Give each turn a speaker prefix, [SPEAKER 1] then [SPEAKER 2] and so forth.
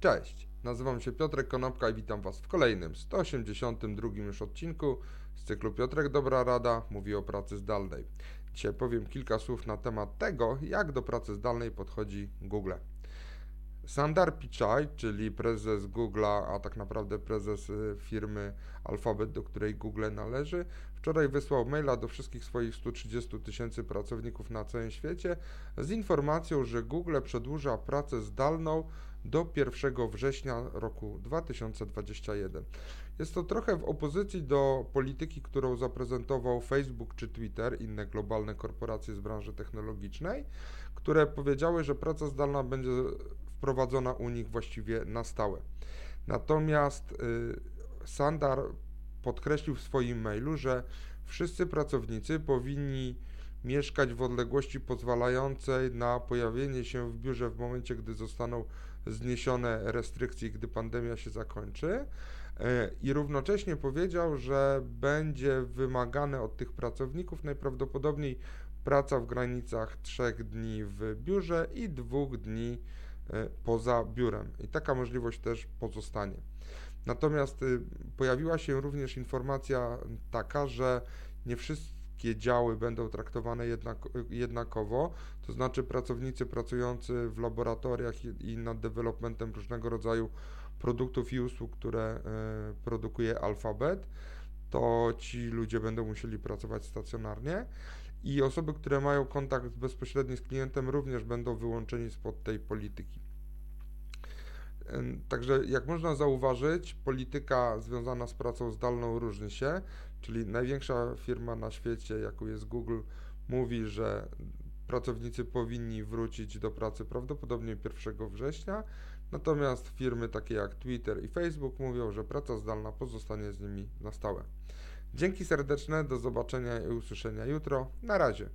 [SPEAKER 1] Cześć, nazywam się Piotrek Konopka i witam Was w kolejnym 182 już odcinku z cyklu Piotrek Dobra Rada mówi o pracy zdalnej. Dzisiaj powiem kilka słów na temat tego, jak do pracy zdalnej podchodzi Google. Sundar Pichai, czyli prezes Google'a, a tak naprawdę prezes y, firmy Alphabet, do której Google należy, wczoraj wysłał maila do wszystkich swoich 130 tysięcy pracowników na całym świecie z informacją, że Google przedłuża pracę zdalną do 1 września roku 2021. Jest to trochę w opozycji do polityki, którą zaprezentował Facebook czy Twitter, inne globalne korporacje z branży technologicznej, które powiedziały, że praca zdalna będzie wprowadzona u nich właściwie na stałe. Natomiast y, Sandar podkreślił w swoim mailu, że wszyscy pracownicy powinni mieszkać w odległości pozwalającej na pojawienie się w biurze w momencie, gdy zostaną zniesione restrykcje, gdy pandemia się zakończy. Y, I równocześnie powiedział, że będzie wymagane od tych pracowników najprawdopodobniej praca w granicach trzech dni w biurze i dwóch dni E, poza biurem i taka możliwość też pozostanie. Natomiast y, pojawiła się również informacja taka, że nie wszystkie działy będą traktowane jednak, jednakowo, to znaczy pracownicy pracujący w laboratoriach i nad developmentem różnego rodzaju produktów i usług, które e, produkuje Alphabet, to ci ludzie będą musieli pracować stacjonarnie i osoby, które mają kontakt bezpośredni z klientem również będą wyłączeni spod tej polityki. Także jak można zauważyć, polityka związana z pracą zdalną różni się, czyli największa firma na świecie, jaką jest Google, mówi, że pracownicy powinni wrócić do pracy prawdopodobnie 1 września, natomiast firmy takie jak Twitter i Facebook mówią, że praca zdalna pozostanie z nimi na stałe. Dzięki serdeczne, do zobaczenia i usłyszenia jutro. Na razie.